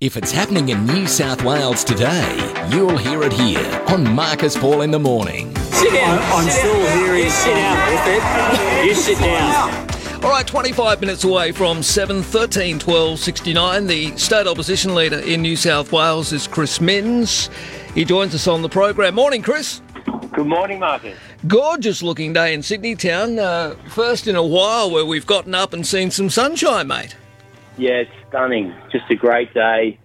If it's happening in New South Wales today, you'll hear it here on Marcus Paul in the morning. Sit down. I'm sit still down. hearing- You sit down, You sit down. All right, 25 minutes away from 7, 13, 12, 69. The state opposition leader in New South Wales is Chris Minns. He joins us on the program. Morning, Chris. Good morning, Marcus. Gorgeous looking day in Sydney town. Uh, first in a while where we've gotten up and seen some sunshine, mate. Yeah, it's stunning. Just a great day.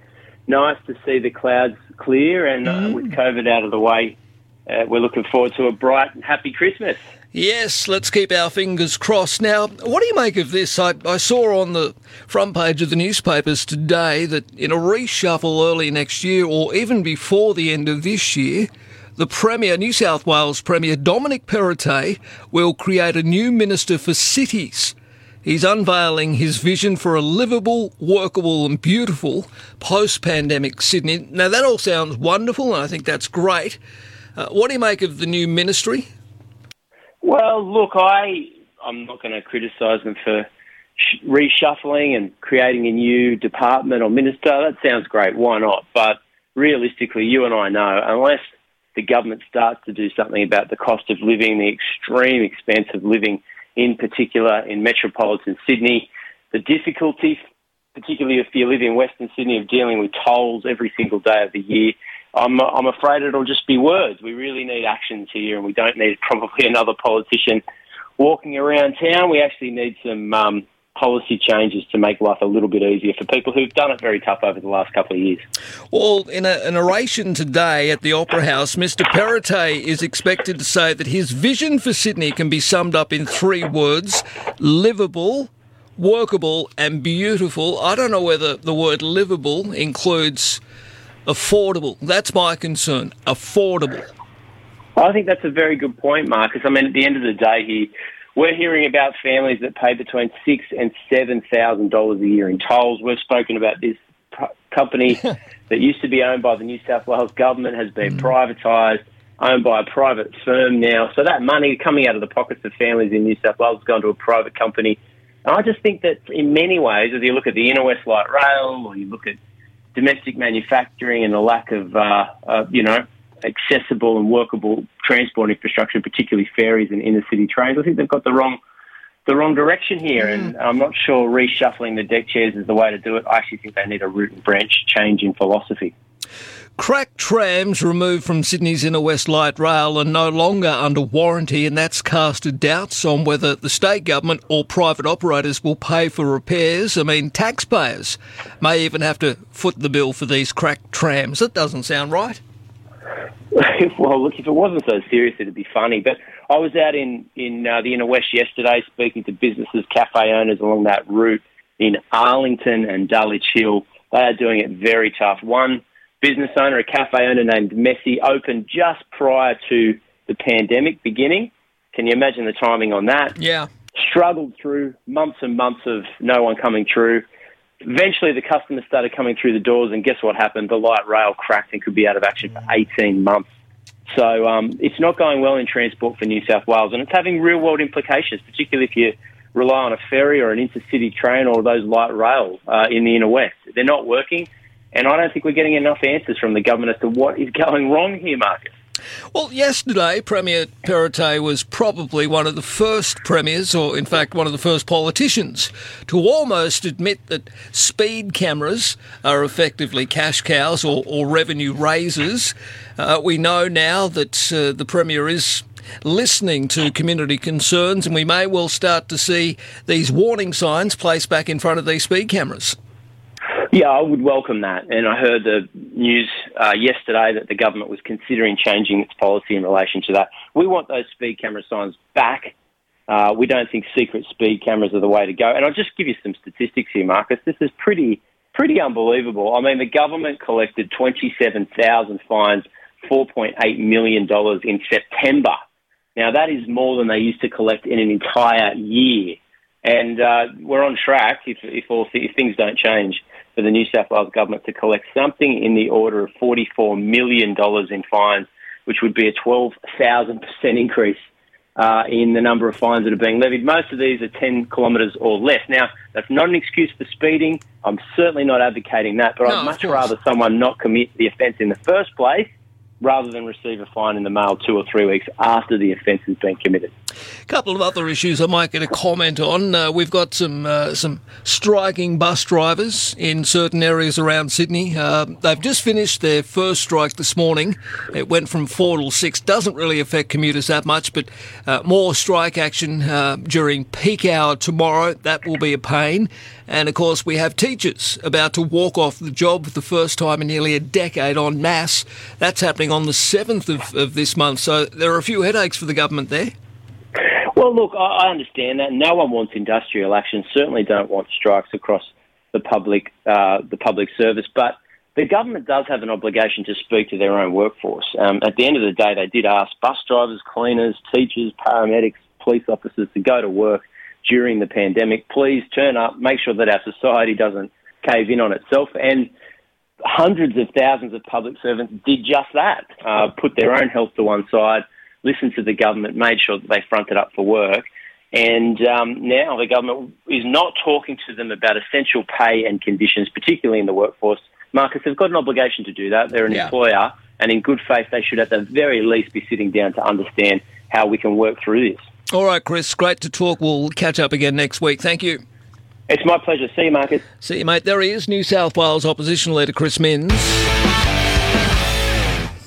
Nice to see the clouds clear, and uh, with COVID out of the way, uh, we're looking forward to a bright and happy Christmas. Yes, let's keep our fingers crossed. Now, what do you make of this? I, I saw on the front page of the newspapers today that in a reshuffle early next year or even before the end of this year, the Premier, New South Wales Premier Dominic Perrottet, will create a new Minister for Cities. He's unveiling his vision for a livable, workable, and beautiful post pandemic Sydney. Now, that all sounds wonderful, and I think that's great. Uh, what do you make of the new ministry? Well, look, I I'm not going to criticise them for sh- reshuffling and creating a new department or minister. That sounds great. Why not? But realistically, you and I know unless the government starts to do something about the cost of living, the extreme expense of living, in particular in metropolitan Sydney, the difficulty, particularly if you live in Western Sydney, of dealing with tolls every single day of the year. I'm, I'm afraid it'll just be words. We really need actions here, and we don't need probably another politician walking around town. We actually need some um, policy changes to make life a little bit easier for people who've done it very tough over the last couple of years. Well, in a, an oration today at the Opera House, Mr. Perrottet is expected to say that his vision for Sydney can be summed up in three words livable, workable, and beautiful. I don't know whether the word livable includes affordable. That's my concern. Affordable. I think that's a very good point, Marcus. I mean, at the end of the day, here we're hearing about families that pay between six and seven thousand dollars a year in tolls. We've spoken about this company that used to be owned by the New South Wales government has been privatised, owned by a private firm now. So that money coming out of the pockets of families in New South Wales has gone to a private company. And I just think that in many ways, as you look at the Inner West Light Rail or you look at domestic manufacturing and the lack of, uh, uh, you know, accessible and workable transport infrastructure, particularly ferries and inner city trains. I think they've got the wrong the wrong direction here, and hmm. I'm not sure reshuffling the deck chairs is the way to do it. I actually think they need a root and branch change in philosophy. Crack trams removed from Sydney's Inner West Light Rail are no longer under warranty, and that's casted doubts on whether the state government or private operators will pay for repairs. I mean, taxpayers may even have to foot the bill for these cracked trams. That doesn't sound right. well, look, if it wasn't so serious, it'd be funny. But I was out in in uh, the inner west yesterday, speaking to businesses, cafe owners along that route in Arlington and Dulwich Hill. They are doing it very tough. One business owner, a cafe owner named Messi, opened just prior to the pandemic beginning. Can you imagine the timing on that? Yeah. struggled through months and months of no one coming through. Eventually, the customers started coming through the doors, and guess what happened? The light rail cracked and could be out of action for 18 months. So um, it's not going well in transport for New South Wales, and it's having real world implications, particularly if you rely on a ferry or an intercity train or those light rail uh, in the inner west. They're not working, and I don't think we're getting enough answers from the government as to what is going wrong here, Marcus. Well, yesterday, Premier Perrottet was probably one of the first premiers, or in fact, one of the first politicians, to almost admit that speed cameras are effectively cash cows or, or revenue raisers. Uh, we know now that uh, the Premier is listening to community concerns, and we may well start to see these warning signs placed back in front of these speed cameras. Yeah, I would welcome that. And I heard the news uh, yesterday that the government was considering changing its policy in relation to that. We want those speed camera signs back. Uh, we don't think secret speed cameras are the way to go. And I'll just give you some statistics here, Marcus. This is pretty, pretty unbelievable. I mean, the government collected 27,000 fines, $4.8 million in September. Now, that is more than they used to collect in an entire year. And uh, we're on track, if, if, all, if things don't change, for the New South Wales government to collect something in the order of $44 million in fines, which would be a 12,000% increase uh, in the number of fines that are being levied. Most of these are 10 kilometres or less. Now, that's not an excuse for speeding. I'm certainly not advocating that, but No, I'd much rather someone not commit the offence in the first place rather than receive a fine in the mail two or three weeks after the offence has been committed. A couple of other issues I might get a comment on. Uh, we've got some uh, some striking bus drivers in certain areas around Sydney. Uh, they've just finished their first strike this morning. It went from four till six. Doesn't really affect commuters that much, but uh, more strike action uh, during peak hour tomorrow. That will be a pain. And of course, we have teachers about to walk off the job for the first time in nearly a decade en masse. That's happening on the 7th of, of this month. So there are a few headaches for the government there. Well, look, I understand that. No one wants industrial action. Certainly, don't want strikes across the public uh, the public service. But the government does have an obligation to speak to their own workforce. Um, at the end of the day, they did ask bus drivers, cleaners, teachers, paramedics, police officers to go to work during the pandemic. Please turn up. Make sure that our society doesn't cave in on itself. And hundreds of thousands of public servants did just that. Uh, put their own health to one side listened to the government, made sure that they fronted up for work. And um, now the government is not talking to them about essential pay and conditions, particularly in the workforce. Marcus, they've got an obligation to do that. They're an Yeah. employer, and in good faith, they should at the very least be sitting down to understand how we can work through this. All right, Chris, great to talk. We'll catch up again next week. Thank you. It's my pleasure. See you, Marcus. See you, mate. There he is, New South Wales Opposition Leader Chris Minns.